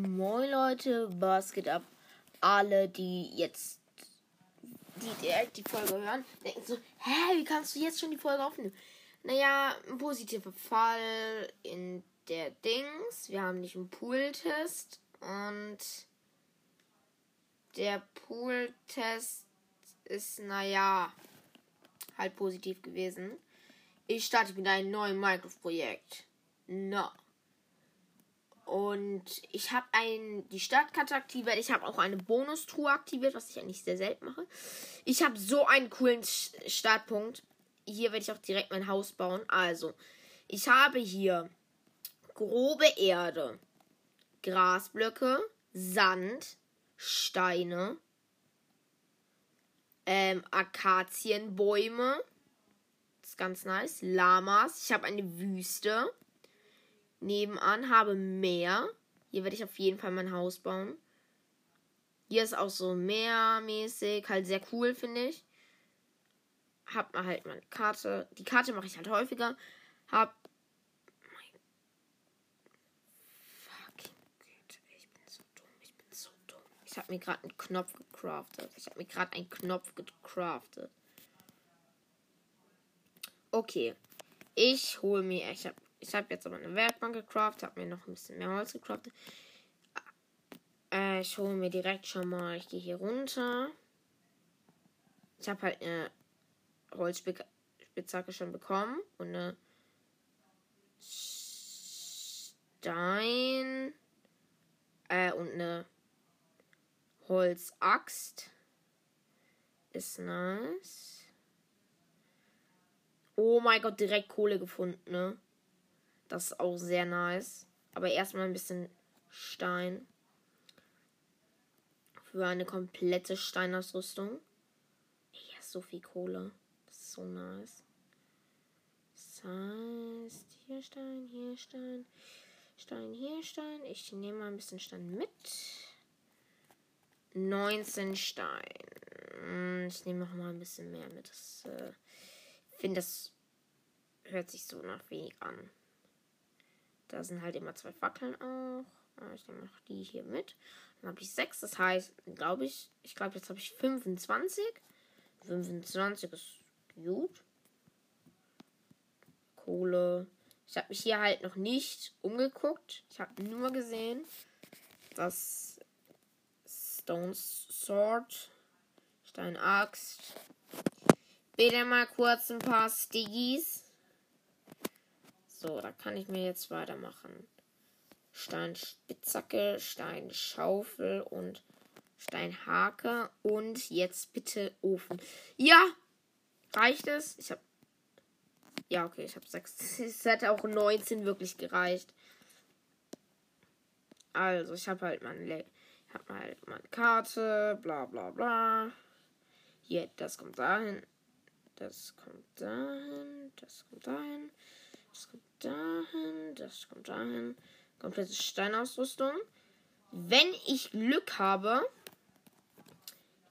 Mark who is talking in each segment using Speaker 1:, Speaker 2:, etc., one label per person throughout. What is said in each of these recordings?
Speaker 1: Moin Leute, was geht ab? Alle, die jetzt die direkt die Folge hören, denken so, hä, wie kannst du jetzt schon die Folge aufnehmen? Naja, ein positiver Fall in der Dings. Wir haben nicht einen Pool-Test und der Pool-Test ist, naja, halt positiv gewesen. Ich starte mit einem neuen Minecraft-Projekt. Na. No. Und ich habe die Startkarte aktiviert. Ich habe auch eine Bonustruhe aktiviert, was ich eigentlich sehr selten mache. Ich habe so einen coolen Startpunkt. Hier werde ich auch direkt mein Haus bauen. Also, ich habe hier grobe Erde, Grasblöcke, Sand, Steine, ähm, Akazienbäume. Das ist ganz nice. Lamas. Ich habe eine Wüste nebenan, habe Meer. Hier werde ich auf jeden Fall mein Haus bauen. Hier ist auch so meermäßig, halt sehr cool, finde ich. Hab mal halt meine Karte. Die Karte mache ich halt häufiger. Hab. Fucking Güte, ich bin so dumm, ich bin so dumm. Ich habe mir gerade einen Knopf gecraftet. Ich habe mir gerade einen Knopf gecraftet. Okay. Ich hole mir. Ich habe ich habe jetzt aber eine Werkbank gecraftet, habe mir noch ein bisschen mehr Holz gecraftet. Äh, ich hole mir direkt schon mal, ich gehe hier runter. Ich habe halt eine Holzspitzhacke schon bekommen und eine Stein äh, und eine Holzaxt. Ist nice. Oh mein Gott, direkt Kohle gefunden, ne? Das ist auch sehr nice. Aber erstmal ein bisschen Stein. Für eine komplette Steinausrüstung. Hier ist so viel Kohle. Das ist so nice. Das heißt, hier Stein, hier Stein. Stein, hier Stein. Ich nehme mal ein bisschen Stein mit. 19 Stein. Hm, ich nehme noch mal ein bisschen mehr mit. Ich äh, finde, das hört sich so nach wenig an. Da sind halt immer zwei Fackeln auch. Ah, ich nehme noch die hier mit. Dann habe ich sechs. Das heißt, glaube ich, ich glaube, jetzt habe ich 25. 25 ist gut. Kohle. Ich habe mich hier halt noch nicht umgeguckt. Ich habe nur gesehen, dass Stone Sword, Stein Axt. Bitte mal kurz ein paar Stiggies. So, da kann ich mir jetzt weitermachen. Steinspitzhacke, Steinschaufel und Steinhake. Und jetzt bitte Ofen. Ja! Reicht es? Ich habe. Ja, okay, ich habe sechs. Es hätte auch 19 wirklich gereicht. Also, ich habe halt meine, ich hab halt meine Karte, bla bla bla. Hier, das kommt dahin. Das kommt dahin. Das kommt dahin. Das kommt dahin, das kommt dahin. Komplette Steinausrüstung. Wenn ich Glück habe,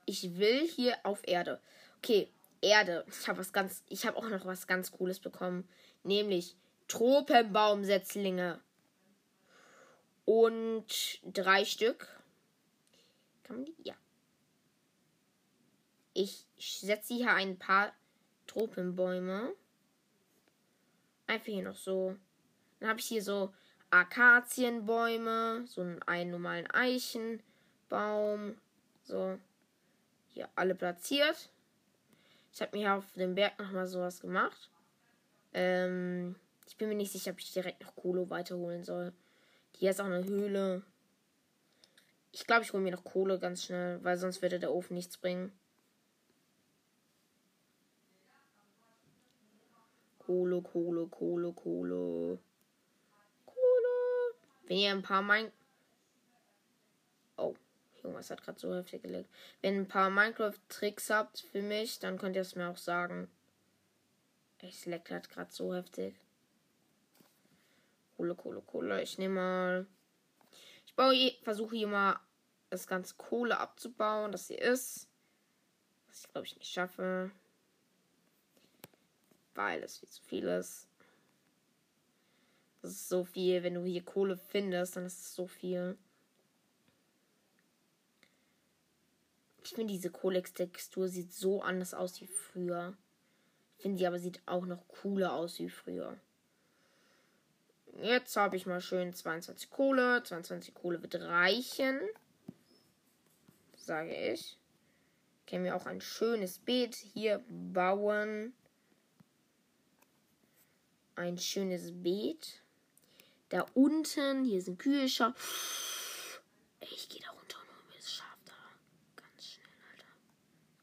Speaker 1: ich will hier auf Erde. Okay, Erde. Ich habe was ganz, ich habe auch noch was ganz Cooles bekommen, nämlich Tropenbaumsetzlinge und drei Stück. Kann man die? Ja. Ich setze hier ein paar Tropenbäume. Einfach hier noch so. Dann habe ich hier so Akazienbäume, so einen, normalen Eichenbaum. So. Hier alle platziert. Ich habe mir hier auf dem Berg nochmal sowas gemacht. Ähm, ich bin mir nicht sicher, ob ich direkt noch Kohle weiterholen soll. Hier ist auch eine Höhle. Ich glaube, ich hole mir noch Kohle ganz schnell, weil sonst würde der Ofen nichts bringen. Kohle, Kohle, Kohle, Kohle. Kohle. Wenn ihr ein paar mein. Oh, Junge, hat gerade so heftig gelegt. Wenn ihr ein paar Minecraft-Tricks habt für mich, dann könnt ihr es mir auch sagen. Es leckt halt gerade so heftig. Kohle, Kohle, Kohle. Ich nehme mal. Ich baue, versuche hier mal das ganze Kohle abzubauen, das hier ist. Was ich glaube ich nicht schaffe weil es viel zu viel ist. Das ist so viel. Wenn du hier Kohle findest, dann ist es so viel. Ich finde, diese Kohlex-Textur sieht so anders aus wie früher. Ich finde, sie aber sieht auch noch cooler aus wie früher. Jetzt habe ich mal schön 22 Kohle. 22 Kohle wird reichen. Sage ich. Können wir auch ein schönes Beet hier bauen. Ein schönes Beet. Da unten, hier sind Kühlschrank. Ich gehe da runter und hole mir das Schaf da. Ganz schnell, Alter.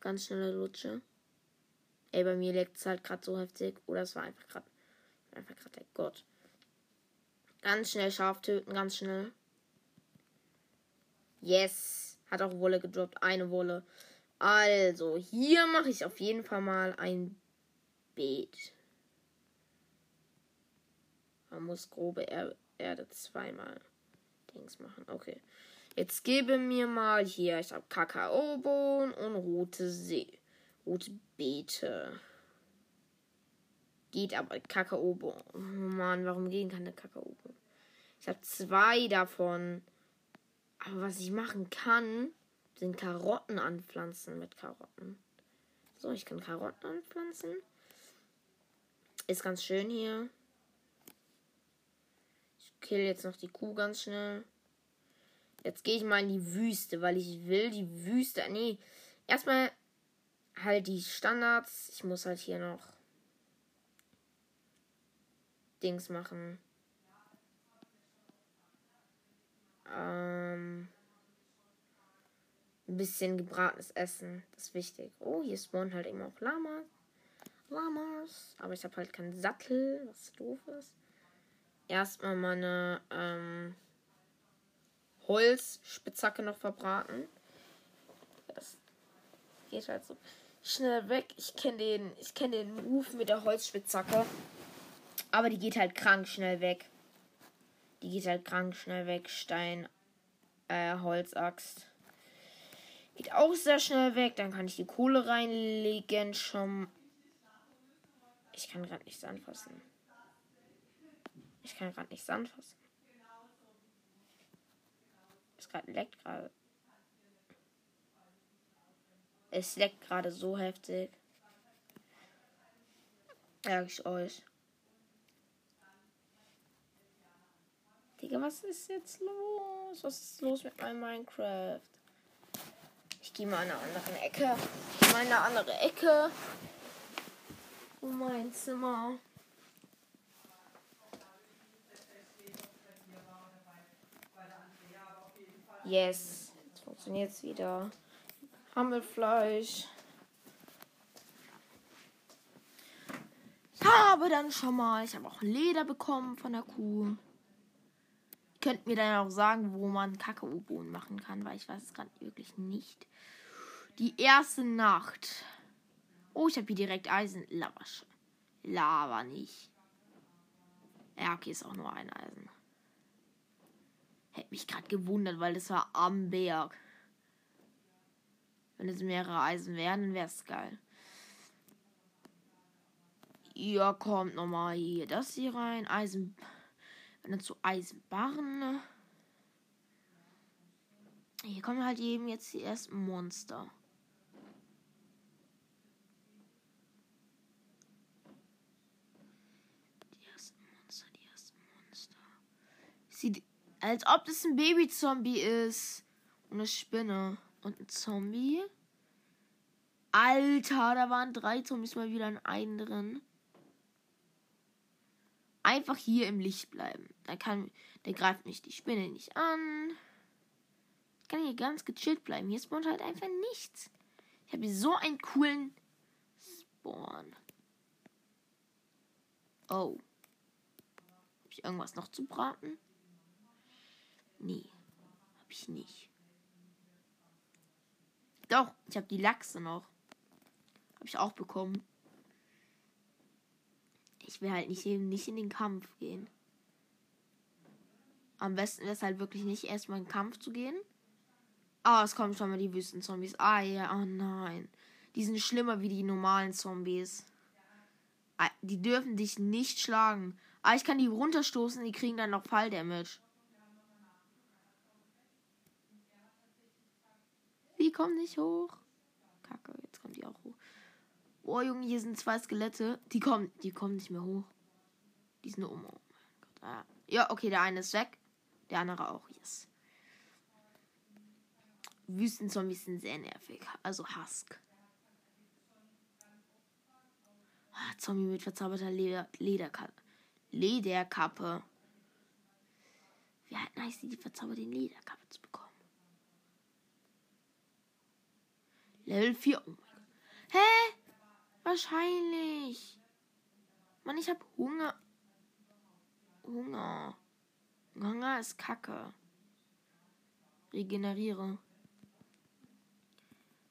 Speaker 1: Ganz schneller Lutsche. Ey, bei mir leckt es halt gerade so heftig. Oder es war einfach gerade einfach gerade der Gott. Ganz schnell Schaf töten, ganz schnell. Yes. Hat auch Wolle gedroppt. Eine Wolle. Also, hier mache ich auf jeden Fall mal ein Beet. Man muss grobe er Erde zweimal Dings machen. Okay. Jetzt gebe mir mal hier. Ich habe Kakaobohnen und rote See. Rote Beete. Geht aber Kakaobohnen. Oh Mann, warum gehen keine Kakaobohnen? Ich habe zwei davon. Aber was ich machen kann, sind Karotten anpflanzen mit Karotten. So, ich kann Karotten anpflanzen. Ist ganz schön hier. Kill jetzt noch die Kuh ganz schnell. Jetzt gehe ich mal in die Wüste, weil ich will die Wüste. Nee, erstmal halt die Standards. Ich muss halt hier noch Dings machen. Ähm, ein bisschen gebratenes Essen. Das ist wichtig. Oh, hier spawnen halt immer auch Lamas. Lamas. Aber ich habe halt keinen Sattel, was doof ist. Erstmal meine ähm, Holzspitzhacke noch verbraten. Das geht halt so schnell weg. Ich kenne den, ich den Ruf mit der Holzspitzhacke. Aber die geht halt krank schnell weg. Die geht halt krank schnell weg. Stein, äh, Holzaxt. Geht auch sehr schnell weg. Dann kann ich die Kohle reinlegen. Schon. Ich kann gerade nichts anfassen. Ich kann gerade nichts anfassen. Es gerade leckt gerade. Es leckt gerade so heftig. Sag ich euch. Digga, was ist jetzt los? Was ist los mit meinem Minecraft? Ich gehe mal in eine andere Ecke. Ich gehe mal in eine andere Ecke. Oh, mein Zimmer. Yes. Jetzt funktioniert es wieder. Hammelfleisch. Ich habe dann schon mal. Ich habe auch Leder bekommen von der Kuh. Könnt mir dann auch sagen, wo man Kakaobohnen machen kann, weil ich weiß es gerade wirklich nicht. Die erste Nacht. Oh, ich habe hier direkt Eisen. Lava. Lava nicht. Ja, okay, ist auch nur ein Eisen. Hätte mich gerade gewundert, weil das war am Berg. Wenn es mehrere Eisen wären, dann wäre es geil. Ja, kommt nochmal hier das hier rein. Eisen. Wenn dann zu Eisenbarren. Hier kommen halt eben jetzt die ersten Monster. Die ersten Monster, die ersten Monster. Sieht als ob das ein Baby-Zombie ist. Und eine Spinne. Und ein Zombie. Alter, da waren drei Zombies mal wieder in einen drin. Einfach hier im Licht bleiben. Da kann, der greift mich die Spinne nicht an. Ich kann hier ganz gechillt bleiben. Hier spawnt halt einfach nichts. Ich habe hier so einen coolen Spawn. Oh. Habe ich irgendwas noch zu braten? Nee, habe ich nicht. Doch, ich habe die Lachse noch. Habe ich auch bekommen. Ich will halt nicht, nicht in den Kampf gehen. Am besten es halt wirklich nicht erstmal in den Kampf zu gehen. Ah, oh, es kommen schon mal die Wüstenzombies. Ah ja, oh nein. Die sind schlimmer wie die normalen Zombies. Ah, die dürfen dich nicht schlagen. Ah, ich kann die runterstoßen, die kriegen dann noch Falldamage. Kommen nicht hoch. Kacke, jetzt kommt die auch hoch. Boah, Junge, hier sind zwei Skelette. Die kommen, die kommen nicht mehr hoch. Die sind um. Oh. Ah. Ja, okay, der eine ist weg. Der andere auch, yes. Wüstenzombies sind sehr nervig. Also Husk. Ah, Zombie mit verzauberter Leder Lederkappe. Lederkappe. Wie halt nice, die verzauberte Lederkappe zu bekommen. Level 4. Oh mein Gott. Hä? Wahrscheinlich. Mann, ich hab Hunger. Hunger. Hunger ist Kacke. Regeneriere.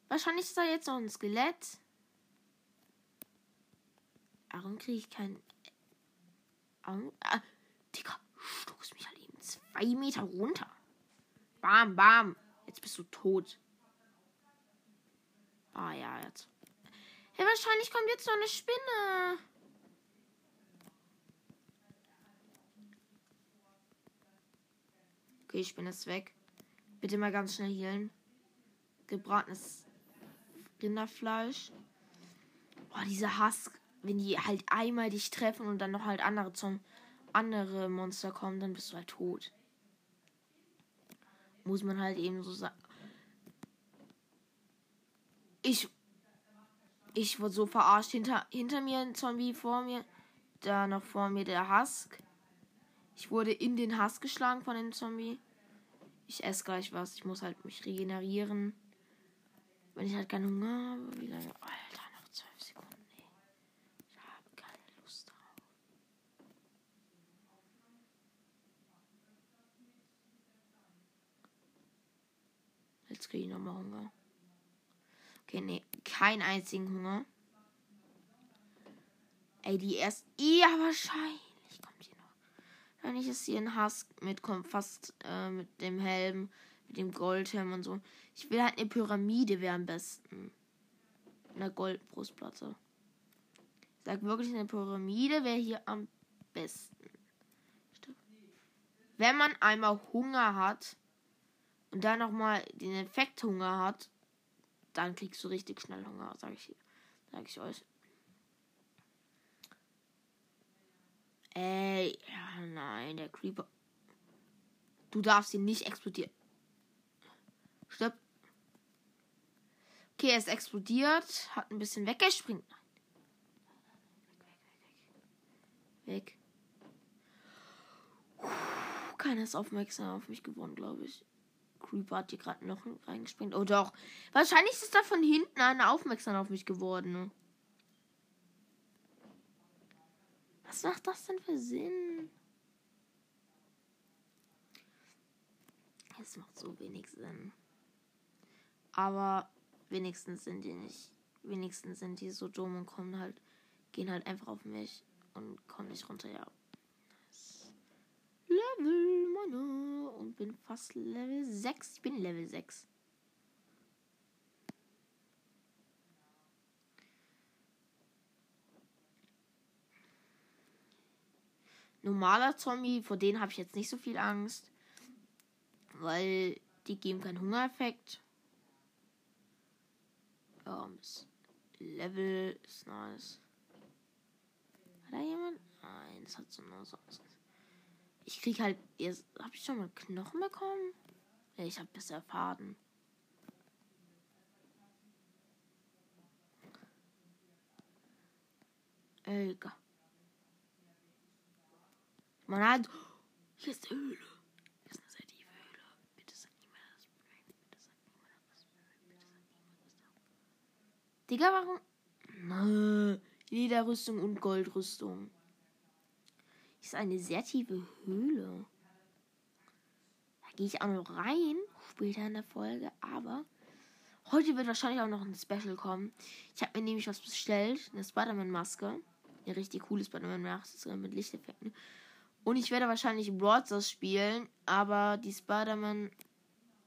Speaker 1: Wahrscheinlich ist da jetzt noch ein Skelett. Warum kriege ich kein. Warum? Ah, Digga, stoß mich halt eben zwei Meter runter. Bam, bam. Jetzt bist du tot. Ah ja, jetzt. Ja, wahrscheinlich kommt jetzt noch eine Spinne. Okay, Spinne ist weg. Bitte mal ganz schnell healen. Gebratenes Rinderfleisch. Oh, diese Hass, wenn die halt einmal dich treffen und dann noch halt andere zum andere Monster kommen, dann bist du halt tot. Muss man halt eben so sagen. Ich ich wurde so verarscht. Hinter, hinter mir ein Zombie, vor mir. Da noch vor mir der Husk. Ich wurde in den Husk geschlagen von dem Zombie. Ich esse gleich was. Ich muss halt mich regenerieren. Wenn ich halt keinen Hunger habe. Wie lange? Alter, noch zwölf Sekunden. Nee. Ich habe keine Lust drauf. Jetzt kriege ich nochmal Hunger. Okay, nee. Keinen einzigen Hunger. Ey, die erst. Ja, wahrscheinlich kommt hier noch. Wenn ich es hier in Husk mitkommt, fast äh, mit dem Helm, mit dem Goldhelm und so. Ich will halt eine Pyramide wäre am besten. Eine Goldbrustplatte. Ich sag wirklich, eine Pyramide wäre hier am besten. Wenn man einmal Hunger hat und dann nochmal den Effekt Hunger hat, dann kriegst du richtig schnell Hunger, sag ich, sag ich euch. Ey, ja, nein, der Creeper. Du darfst ihn nicht explodieren. Stopp. Okay, er ist explodiert, hat ein bisschen weggespringt. Weg. Puh, keiner ist aufmerksam auf mich geworden, glaube ich. Creeper hat hier gerade noch reingesprengt. Oh doch. Wahrscheinlich ist da von hinten einer aufmerksam auf mich geworden. Was macht das denn für Sinn? Es macht so wenig Sinn. Aber wenigstens sind die nicht. Wenigstens sind die so dumm und kommen halt, gehen halt einfach auf mich und kommen nicht runter. Ja. Level, Mann. Und bin fast Level 6. Ich bin Level 6. Normaler Zombie, vor denen habe ich jetzt nicht so viel Angst. Weil die geben keinen Hungereffekt. Ja, Level ist nice. Hat da jemand? Nein, das hat so nur so. Ich krieg halt. Jetzt, hab ich schon mal Knochen bekommen? Ja, ich hab bisher Faden. Egal. Man hat. Hier ist Höhle. Hier ist eine sehr tiefe Höhle. Bitte sag niemand das Brain. Bitte sag niemand das Brain. Bitte sag niemand das Digga, warum? Lederrüstung und Goldrüstung ist eine sehr tiefe Höhle. Da gehe ich auch noch rein, später in der Folge, aber heute wird wahrscheinlich auch noch ein Special kommen. Ich habe mir nämlich was bestellt, eine Spider-Man-Maske. Eine richtig coole Spider-Man-Maske mit Lichteffekten. Und ich werde wahrscheinlich Broadstars spielen, aber die Spider-Man.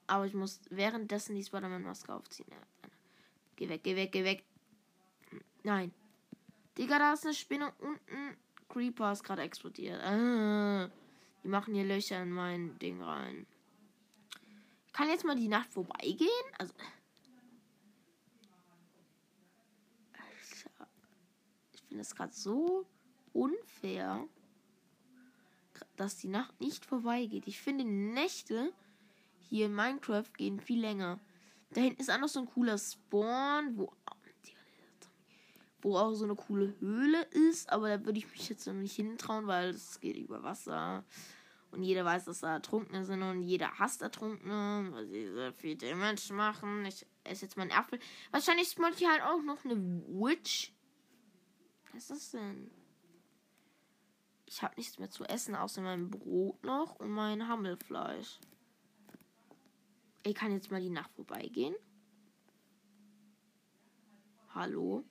Speaker 1: Aber ich muss währenddessen die Spider-Man-Maske aufziehen. Ja. Geh weg, geh weg, geh weg. Nein. Digga, da ist eine Spinne unten Creeper ist gerade explodiert. Ah, die machen hier Löcher in mein Ding rein. Ich Kann jetzt mal die Nacht vorbeigehen? Also. Ich finde es gerade so unfair, dass die Nacht nicht vorbeigeht. Ich finde, Nächte hier in Minecraft gehen viel länger. Da hinten ist auch noch so ein cooler Spawn, wo wo auch so eine coole Höhle ist. Aber da würde ich mich jetzt noch nicht hintrauen, weil es geht über Wasser. Und jeder weiß, dass da Ertrunkene sind und jeder hasst Ertrunkene, weil sie sehr viel Damage machen. Ich esse jetzt mal einen Apfel. Wahrscheinlich spawnt hier halt auch noch eine Witch. Was ist das denn? Ich habe nichts mehr zu essen, außer mein Brot noch und mein Hammelfleisch. Ich kann jetzt mal die Nacht vorbeigehen. Hallo?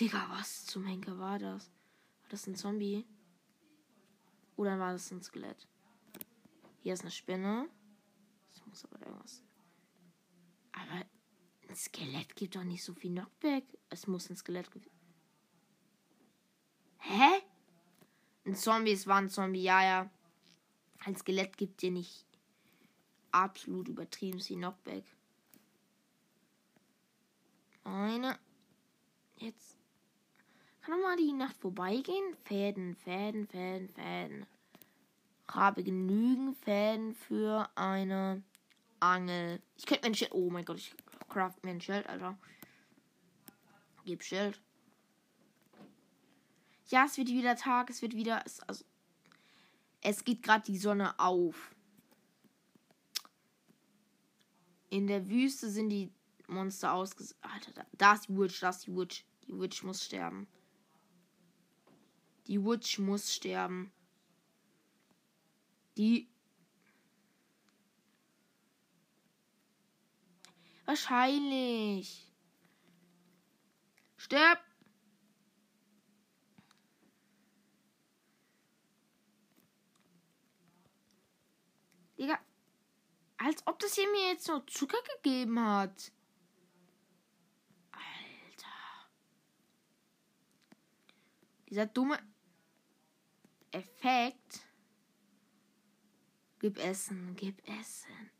Speaker 1: Digga, was zum Henker war das? War das ein Zombie? Oder war das ein Skelett? Hier ist eine Spinne. Das muss aber irgendwas. Aber ein Skelett gibt doch nicht so viel Knockback. Es muss ein Skelett geben. Hä? Ein Zombie, es war ein Zombie, ja, ja. Ein Skelett gibt dir nicht absolut übertrieben viel Knockback. Eine. Jetzt. Kann mal die Nacht vorbeigehen? Fäden, Fäden, Fäden, Fäden. Habe genügend Fäden für eine Angel. Ich könnte mir ein Schild. Oh mein Gott, ich craft mir ein Schild, Alter. Gib Schild. Ja, es wird wieder Tag, es wird wieder. Es, also, es geht gerade die Sonne auf. In der Wüste sind die Monster ausgesetzt. Alter, da, da ist die Witch, da ist die Witch. Die Witch muss sterben. Die Witch muss sterben. Die. Wahrscheinlich. Stirb! Digga. Als ob das hier mir jetzt noch Zucker gegeben hat. Alter. Dieser dumme Effekt. Gib Essen, gib Essen.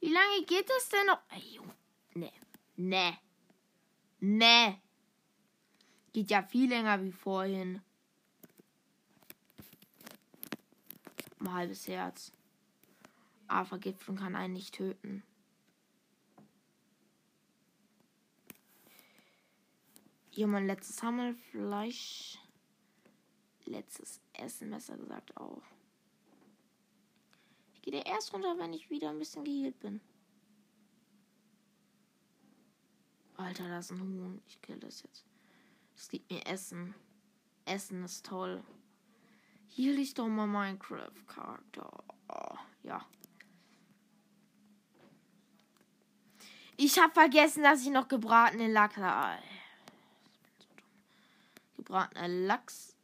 Speaker 1: Wie lange geht es denn noch? Ey, Junge. Ne. Ne. Ne. Geht ja viel länger wie vorhin. Ein halbes Herz. Aber Vergiftung kann einen nicht töten. Hier mein letztes Hammelfleisch. Letztes Essen, besser gesagt auch. Ich gehe erst runter, wenn ich wieder ein bisschen geheilt bin. Alter, das ist ein Huhn. Ich kill das jetzt. Das gibt mir Essen. Essen ist toll. Hier liegt doch mal Minecraft-Charakter. Oh, ja. Ich habe vergessen, dass ich noch gebratene Lachs habe. Gebratener Lachs.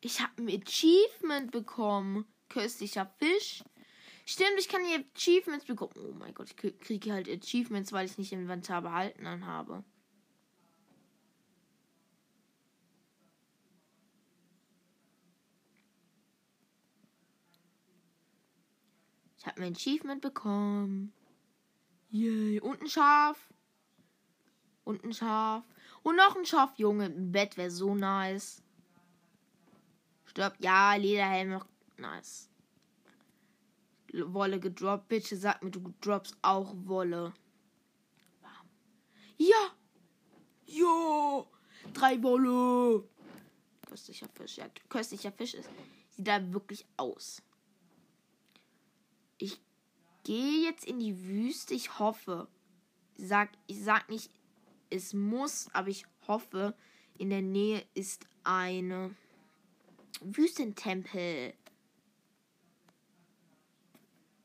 Speaker 1: Ich habe ein Achievement bekommen. Köstlicher Fisch. Stimmt, ich kann hier Achievements bekommen. Oh mein Gott, ich kriege halt Achievements, weil ich nicht Inventar behalten habe. Ich habe mein Achievement bekommen. Yay. Und ein Schaf. Und ein Schaf. Und noch ein Schaf, Junge. Ein Bett wäre so nice. Stopp. Ja, Lederhelm noch. Nice. Wolle gedroppt. Bitte sag mir, du droppst auch Wolle. Ja. Jo. Drei Wolle. Köstlicher Fisch. Ja, köstlicher Fisch ist. Sieht da wirklich aus ich gehe jetzt in die Wüste. Ich hoffe. Sag, ich sag nicht, es muss, aber ich hoffe, in der Nähe ist eine Wüstentempel.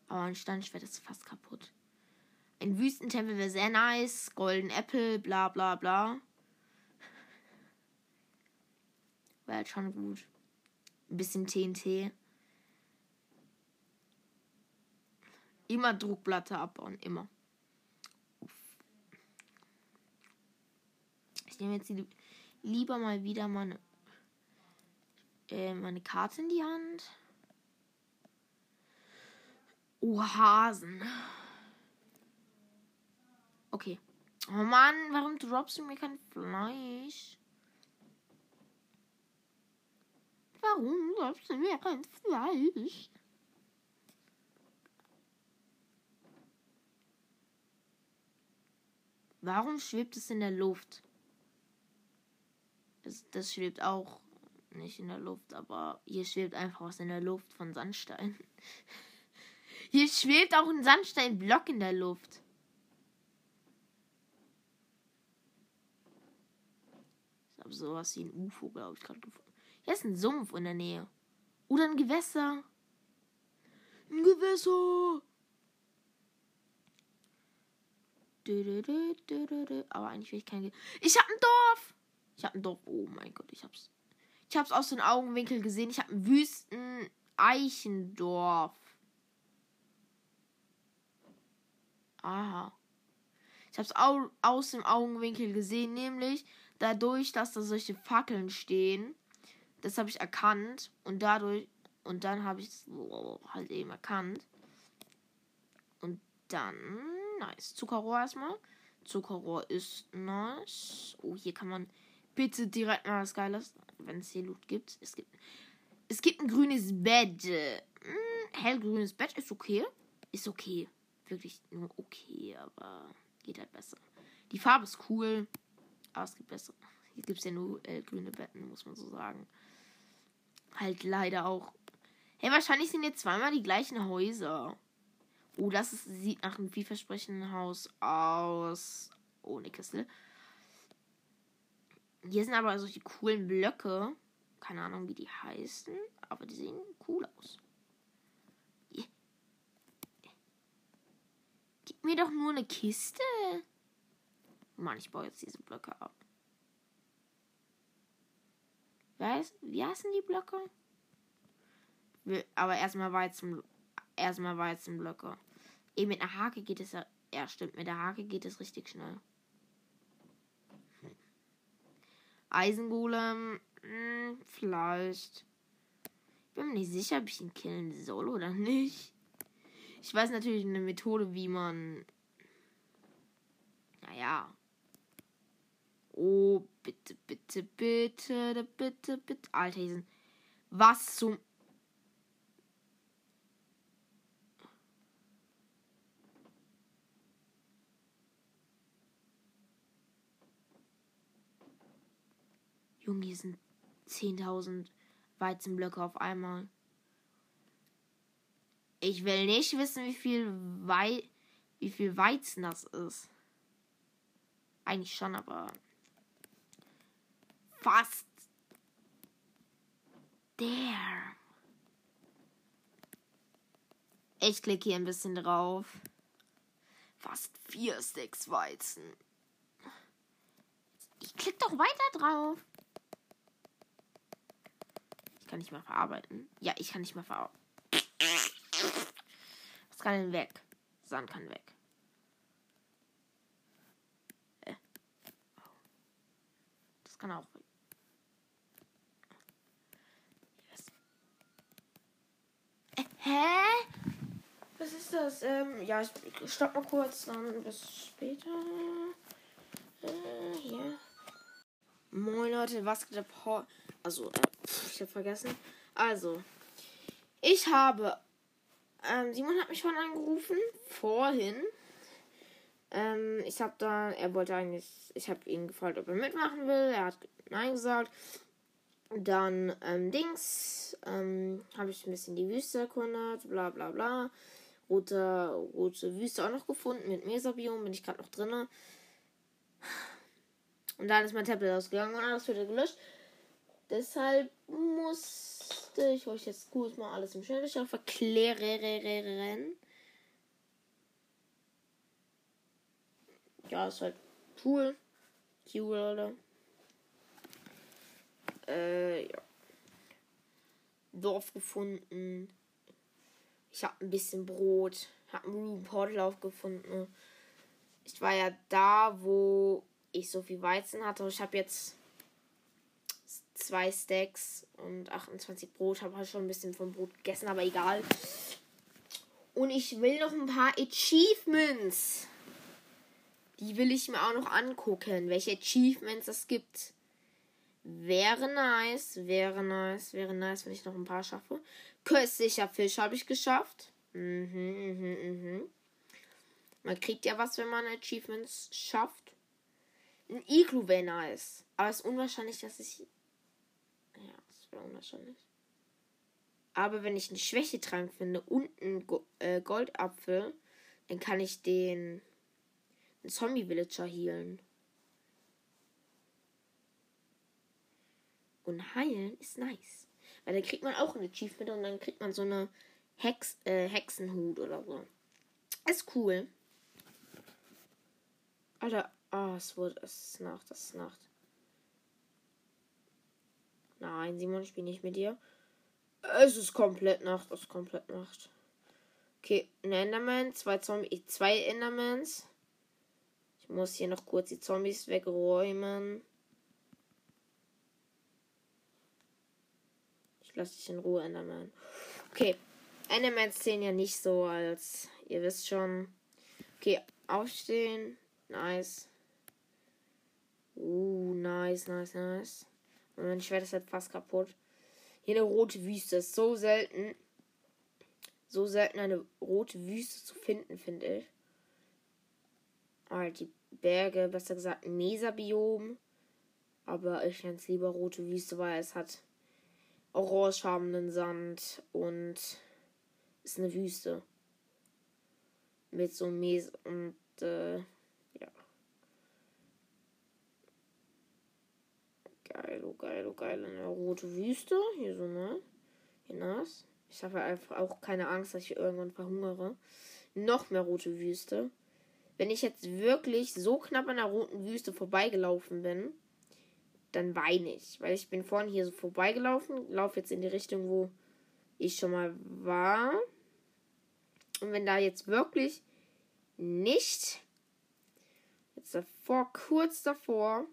Speaker 1: Oh, ein Steinschwert ist fast kaputt. Ein Wüstentempel wäre sehr nice. Golden Apple, bla bla bla. Wäre halt schon gut. Ein bisschen TNT. Immer Druckplatte abbauen, immer. Ich nehme jetzt lieber mal wieder meine, äh, meine Karte in die Hand. Oh, Hasen. Okay. Oh Mann, warum droppst du mir kein Fleisch? Warum droppst du mir kein Fleisch? Warum schwebt es in der Luft? Das, schwebt auch nicht in der Luft, aber hier schwebt einfach was in der Luft von Sandstein. Hier schwebt auch ein Sandsteinblock in der Luft. Ich habe sowas wie ein UFO, glaube ich, gerade gefunden. Hier ist ein Sumpf in der Nähe. Oder ein Gewässer. Ein Gewässer. Aber eigentlich will ich kein. Ge ich habe ein Dorf. Ich habe ein Dorf. Oh mein Gott, ich hab's. Ich hab's aus den Augenwinkel gesehen. Ich habe ein Wüsten-Eichendorf. Aha. Ich hab's au aus dem Augenwinkel gesehen, nämlich dadurch, dass da solche Fackeln stehen. Das habe ich erkannt und dadurch und dann habe ich es halt eben erkannt. Und dann nice. Zuckerrohr erstmal. Zuckerrohr ist nice. Oh, hier kann man bitte direkt mal was Geiles, wenn es hier Loot gibt. Es gibt, es gibt ein grünes Bett. Hm, hellgrünes Bett ist okay. Ist okay. Wirklich nur okay, aber geht halt besser. Die Farbe ist cool, aber es gibt besser. Hier gibt es ja nur äh, grüne Betten, muss man so sagen. Halt leider auch. Hey, wahrscheinlich sind jetzt zweimal die gleichen Häuser. Oh, das ist, sieht nach einem vielversprechenden Haus aus. Ohne Kiste. Hier sind aber solche coolen Blöcke. Keine Ahnung, wie die heißen. Aber die sehen cool aus. Gib mir doch nur eine Kiste. Mann, ich baue jetzt diese Blöcke ab. wie heißen die Blöcke? Aber erstmal Weizen, erstmal Weizenblöcke. Eben mit einer Hake geht es ja. Ja, stimmt, mit der Hake geht es richtig schnell. Eisengolem, hm, vielleicht. Ich bin mir nicht sicher, ob ich ihn killen soll oder nicht. Ich weiß natürlich eine Methode, wie man. Naja. Oh, bitte, bitte, bitte, bitte, bitte. Alter, hier sind. Was zum. Junge, hier sind 10.000 Weizenblöcke auf einmal. Ich will nicht wissen, wie viel, Wei wie viel Weizen das ist. Eigentlich schon, aber fast. Der. Ich klicke hier ein bisschen drauf. Fast vier Sticks Weizen. Ich klicke doch weiter drauf kann nicht mal verarbeiten. Ja, ich kann nicht mal verarbeiten. Was kann denn weg? Sand kann weg. Äh. Das kann auch weg. Yes. Äh, hä? Was ist das? Ähm, ja, ich stopp mal kurz, dann bis später. Äh, hier. Moin Leute, was geht ab? Also, äh, ich habe vergessen. Also, ich habe. Ähm, Simon hat mich schon angerufen. Vorhin. Ähm, ich habe da. Er wollte eigentlich. Ich habe ihn gefragt, ob er mitmachen will. Er hat Nein gesagt. Dann, ähm, Dings. Ähm, habe ich ein bisschen die Wüste erkundet. Bla, bla, bla. Rote, rote Wüste auch noch gefunden. Mit Mesabiom bin ich gerade noch drinne. Und dann ist mein Tablet ausgegangen und alles wieder gelöscht. Deshalb musste ich euch jetzt kurz mal alles im Schnelldurchlauf verklären. Ja, ist halt cool. Cool, oder? Äh, ja. Dorf gefunden. Ich habe ein bisschen Brot. Habe einen Ruben Portlauf gefunden. Ich war ja da, wo ich so viel Weizen hatte. Ich habe jetzt zwei Stacks und 28 Brot. Habe halt schon ein bisschen vom Brot gegessen, aber egal. Und ich will noch ein paar Achievements. Die will ich mir auch noch angucken, welche Achievements es gibt. Wäre nice, wäre nice, wäre nice, wenn ich noch ein paar schaffe. Köstlicher Fisch habe ich geschafft. Mhm, mhm, mhm. Man kriegt ja was, wenn man Achievements schafft. Ein Iglu wäre nice. Aber es ist unwahrscheinlich, dass ich. Ja, es wäre unwahrscheinlich. Aber wenn ich einen Schwächetrank finde und einen Go äh, Goldapfel, dann kann ich den Zombie-Villager healen. Und heilen ist nice. Weil dann kriegt man auch ein Achievement und dann kriegt man so eine Hex, äh, Hexenhut oder so. Ist cool. Alter, oh, es wurde, es ist Nacht, es ist Nacht. Nein, Simon, ich bin nicht mit dir. Es ist komplett Nacht, es ist komplett Nacht. Okay, ein Enderman, zwei Zombies, zwei Endermans. Ich muss hier noch kurz die Zombies wegräumen. Ich lasse dich in Ruhe, Enderman. Okay, Endermans zählen ja nicht so als, ihr wisst schon. Okay, aufstehen. Nice. Uh, nice, nice, nice. Und mein Schwert ist halt fast kaputt. Hier eine rote Wüste ist so selten. So selten eine rote Wüste zu finden, finde ich. Halt die Berge, besser gesagt Mesa-Biom. Aber ich nenne es lieber rote Wüste, weil es hat orangefarbenen Sand und ist eine Wüste. Mit so Mesa und äh, Geil, oh geil, oh geil. Eine rote Wüste. Hier so, ne? Hier nass. Ich habe einfach auch keine Angst, dass ich irgendwann verhungere. Noch mehr rote Wüste. Wenn ich jetzt wirklich so knapp an der roten Wüste vorbeigelaufen bin, dann weine ich. Weil ich bin vorhin hier so vorbeigelaufen, laufe jetzt in die Richtung, wo ich schon mal war. Und wenn da jetzt wirklich nicht, jetzt davor, kurz davor,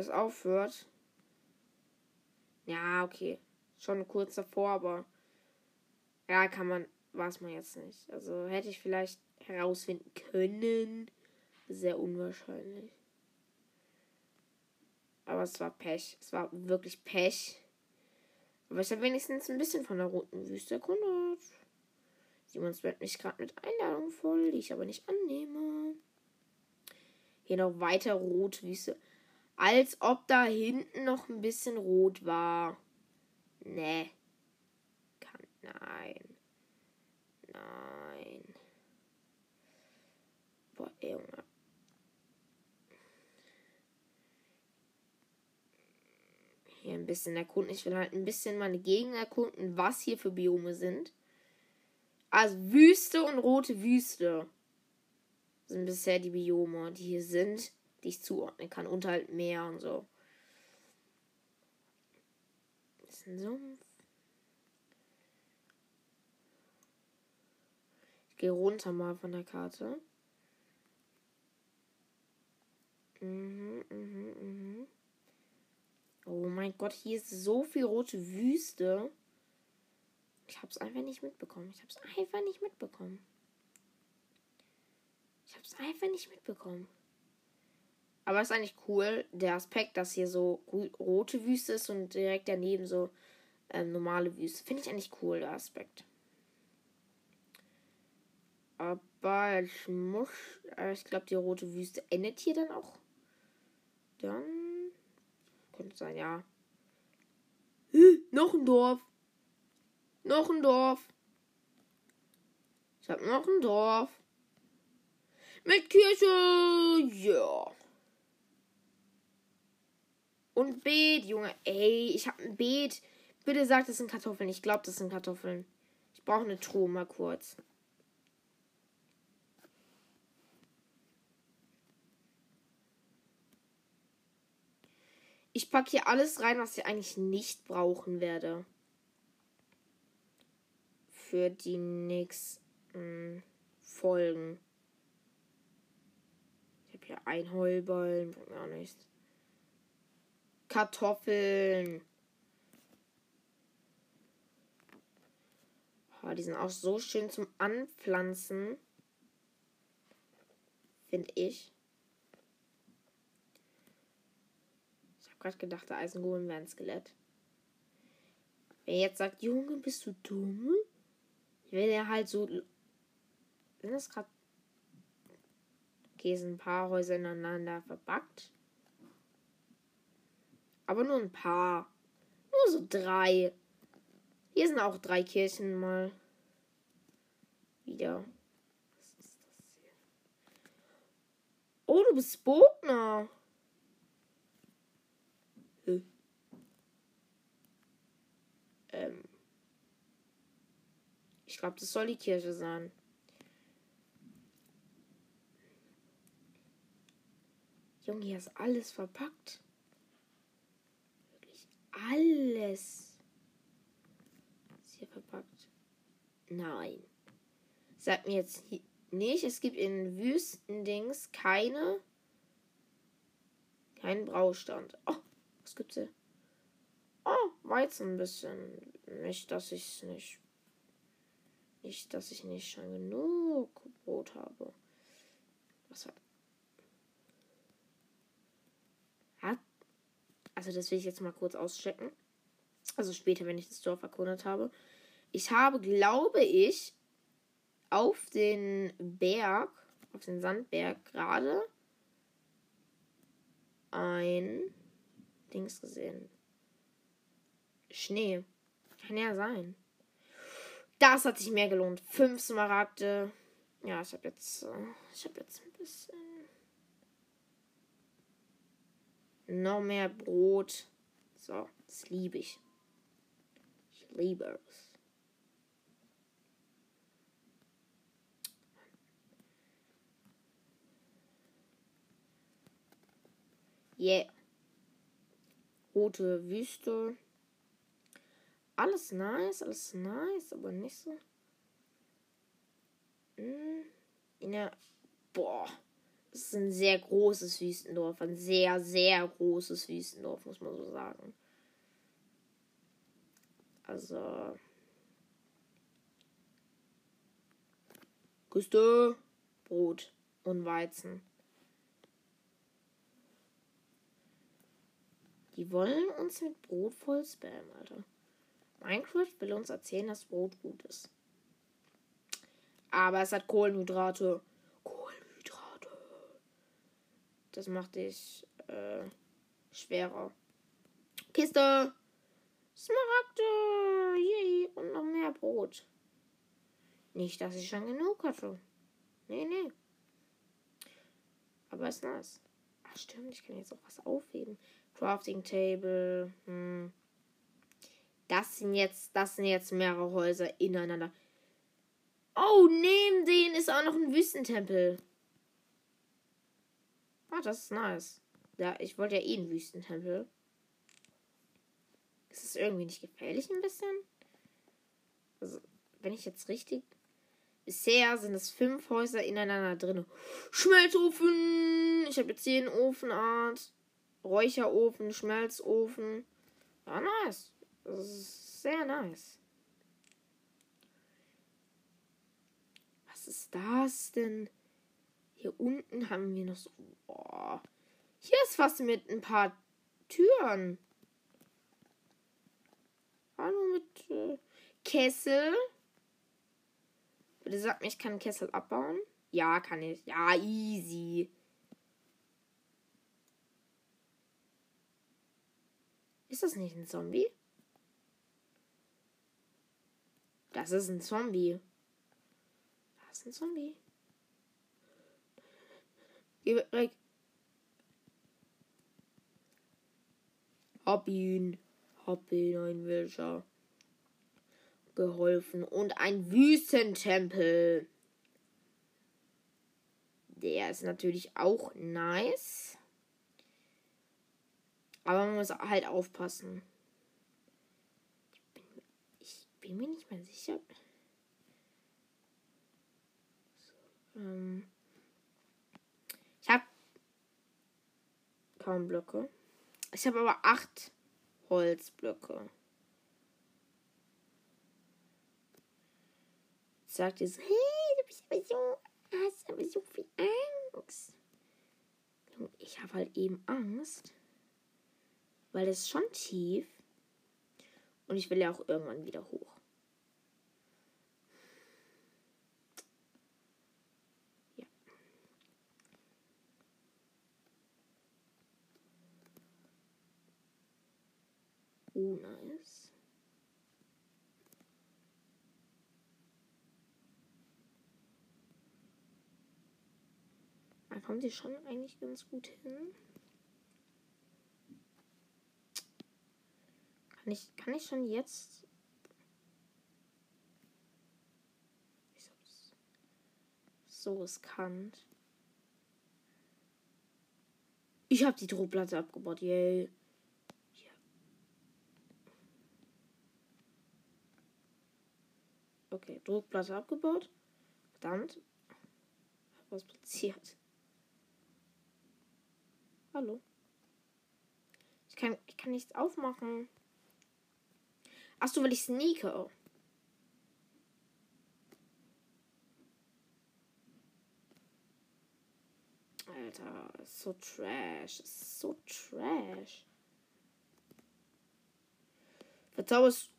Speaker 1: das aufhört. Ja, okay schon kurz davor, aber ja, kann man, weiß man jetzt nicht. Also hätte ich vielleicht herausfinden können. Sehr unwahrscheinlich. Aber es war Pech. Es war wirklich Pech. Aber ich habe wenigstens ein bisschen von der roten Wüste erkundet. Simons wird mich gerade mit Einladungen voll, die ich aber nicht annehme. Hier noch weiter Rotwüste. Als ob da hinten noch ein bisschen rot war. Nee. Kann. Nein. Nein. Boah, Junge. Hier ein bisschen erkunden. Ich will halt ein bisschen meine Gegend erkunden, was hier für Biome sind. Also Wüste und rote Wüste sind bisher die Biome, die hier sind, die ich zuordnen kann. Und halt Meer und so ist ein Sumpf. Ich gehe runter mal von der Karte. Mhm, mhm, mhm. Oh mein Gott, hier ist so viel rote Wüste. Ich hab's einfach nicht mitbekommen. Ich hab's einfach nicht mitbekommen. Ich hab's einfach nicht mitbekommen. Aber ist eigentlich cool, der Aspekt, dass hier so rote Wüste ist und direkt daneben so ähm, normale Wüste. Finde ich eigentlich cool, der Aspekt. Aber ich muss. Äh, ich glaube, die rote Wüste endet hier dann auch. Dann. Könnte sein, ja. Hm, noch ein Dorf. Noch ein Dorf. Ich habe noch ein Dorf. Mit Kirche. Ja. Und Beet, Junge. Ey, ich hab ein Beet. Bitte sag, das sind Kartoffeln. Ich glaube, das sind Kartoffeln. Ich brauche eine Truhe, mal kurz. Ich packe hier alles rein, was ich eigentlich nicht brauchen werde. Für die nächsten Folgen. Ich habe hier ein Heulballen, bringt mir auch nichts. Kartoffeln. Oh, die sind auch so schön zum Anpflanzen. Finde ich. Ich habe gerade gedacht, der Eisengolem wäre ein Skelett. Wer jetzt sagt, Junge, bist du dumm? Wenn er halt so. Sind das gerade. Okay, sind ein paar Häuser ineinander verbackt. Aber nur ein paar. Nur so drei. Hier sind auch drei Kirchen mal. Wieder. Was ist das hier? Oh, du bist Bogner. Ähm. Ich glaube, das soll die Kirche sein. Junge, hier ist alles verpackt. Alles. Ist hier verpackt? Nein. Sagt mir jetzt nicht, es gibt in Wüstendings keine keinen Braustand. Oh, was gibt's hier? Oh, Weizen ein bisschen. Nicht, dass ich es nicht. Nicht, dass ich nicht schon genug Brot habe. Was. Hat. Also, das will ich jetzt mal kurz auschecken. Also später, wenn ich das Dorf erkundet habe. Ich habe, glaube ich, auf den Berg, auf den Sandberg gerade ein Dings gesehen. Schnee. Kann ja sein. Das hat sich mehr gelohnt. Fünf Smaragde. Ja, ich habe jetzt, äh, ich habe jetzt ein bisschen noch mehr Brot. So, das liebe ich. Ich liebe es. Yeah. Rote Wüste. Alles nice, alles nice, aber nicht so. Hm, in der. Boah. Das ist ein sehr großes Wüstendorf. Ein sehr, sehr großes Wüstendorf, muss man so sagen. Also. Küste, Brot und Weizen. Die wollen uns mit Brot voll spammen, Alter. Minecraft will uns erzählen, dass Brot gut ist. Aber es hat. Kohlenhydrate. Das macht dich äh, schwerer. Kiste. Smaragde. Yay. Und noch mehr Brot. Nicht, dass ich schon genug hatte. Nee, nee. Aber ist nice. Ach stimmt, ich kann jetzt auch was aufheben. Crafting Table. Hm. Das sind jetzt, das sind jetzt mehrere Häuser ineinander. Oh, neben denen ist auch noch ein Wüstentempel. Ah, das ist nice. Ja, ich wollte ja eh einen Wüstentempel. Ist es irgendwie nicht gefährlich ein bisschen? Also, wenn ich jetzt richtig. Bisher sind es fünf Häuser ineinander drin. Schmelzofen! Ich habe jetzt hier einen Ofenart. Räucherofen, Schmelzofen. Ja, nice. Das ist sehr nice. Was ist das denn? Hier unten haben wir noch so. Boah. Hier ist was mit ein paar Türen. Hallo mit äh, Kessel. Bitte sag mir, ich kann Kessel abbauen. Ja, kann ich. Ja, easy. Ist das nicht ein Zombie? Das ist ein Zombie. Das ist ein Zombie. Geh weg. Hab ihn. Hab ihn, ein Wilscher. Geholfen. Und ein Wüstentempel. Der ist natürlich auch nice. Aber man muss halt aufpassen. bin mir nicht mehr sicher. So, ähm ich habe kaum Blöcke. Ich habe aber acht Holzblöcke. Sagt ihr so, hey, du bist aber so, hast aber so viel Angst. Ich habe halt eben Angst. Weil es schon tief. Und ich will ja auch irgendwann wieder hoch. Ja. Oh, nice. Da kommt sie schon eigentlich ganz gut hin. Kann ich, kann ich schon jetzt. So riskant. Ich habe die Druckplatte abgebaut, yay. Okay, Druckplatte abgebaut. Verdammt. Was passiert? Hallo. Ich kann, ich kann nichts aufmachen. Achso, weil ich sneake. Alter, so trash. So trash. Verzauberst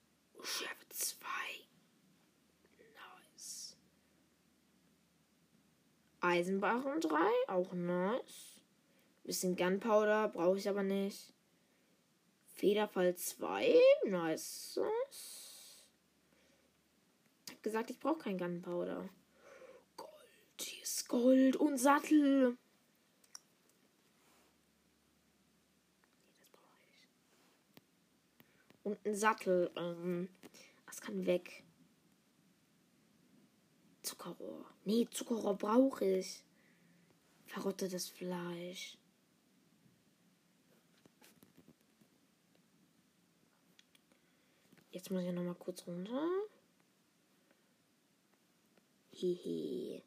Speaker 1: Schärfe 2. Nice. Eisenbarren 3, auch nice. Bisschen Gunpowder, brauche ich aber nicht. Federfall 2. Nice. Ich hab gesagt, ich brauche kein Gunpowder. Gold. Hier ist Gold und Sattel. Und ein Sattel. Ähm, das kann weg. Zuckerrohr. Nee, Zuckerrohr brauche ich. Verrottetes Fleisch. Jetzt muss ich noch mal kurz runter. Hehe.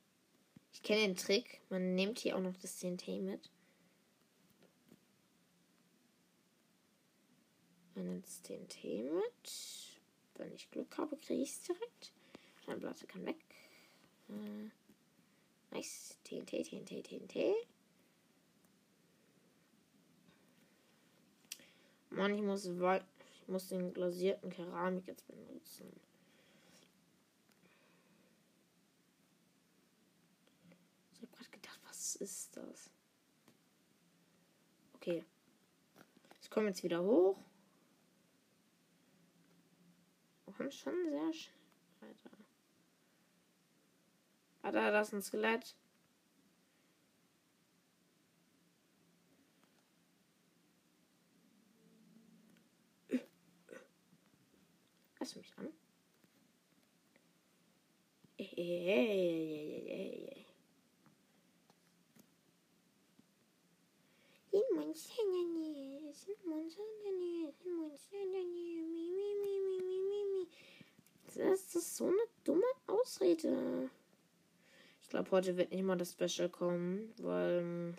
Speaker 1: Ich kenne den Trick. Man nimmt hier auch noch das TNT mit. Man nimmt das TNT mit. Wenn ich Glück habe, kriege ich es direkt. Steinplatte kann weg. Äh, nice. TNT, TNT, TNT. Mann, ich muss ich muss den glasierten Keramik jetzt benutzen. Ich habe gerade gedacht, was ist das? Okay. Ich komme jetzt wieder hoch. Wir schon sehr schnell der Nähe? Mi, mi, mi, mi, mi, mi, mi. Das ist so eine dumme Ausrede. Glaube, heute wird nicht mal das Special kommen, weil ähm,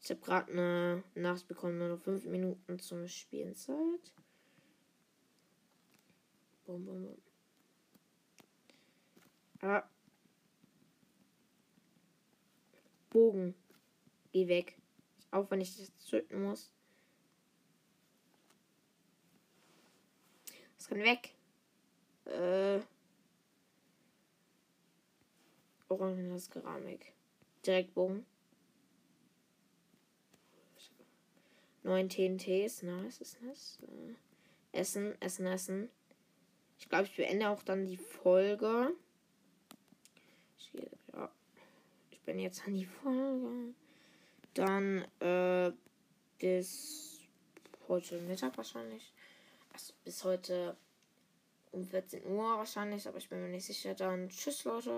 Speaker 1: ich habe gerade eine Nachricht bekommen, nur noch fünf Minuten zum Spielenzeit. Bum, bum, bum. Ah. Bogen. Geh weg. Auch wenn ich das töten muss. Das kann weg. Äh. Orangenes Keramik. Direkt Bogen. Neun TNTs. Nice, ist nice. Äh, essen, essen, essen. Ich glaube, ich beende auch dann die Folge. Ich, ja, ich bin jetzt an die Folge. Dann äh, bis heute Mittag wahrscheinlich. Also bis heute um 14 Uhr wahrscheinlich, aber ich bin mir nicht sicher. Dann tschüss, Leute.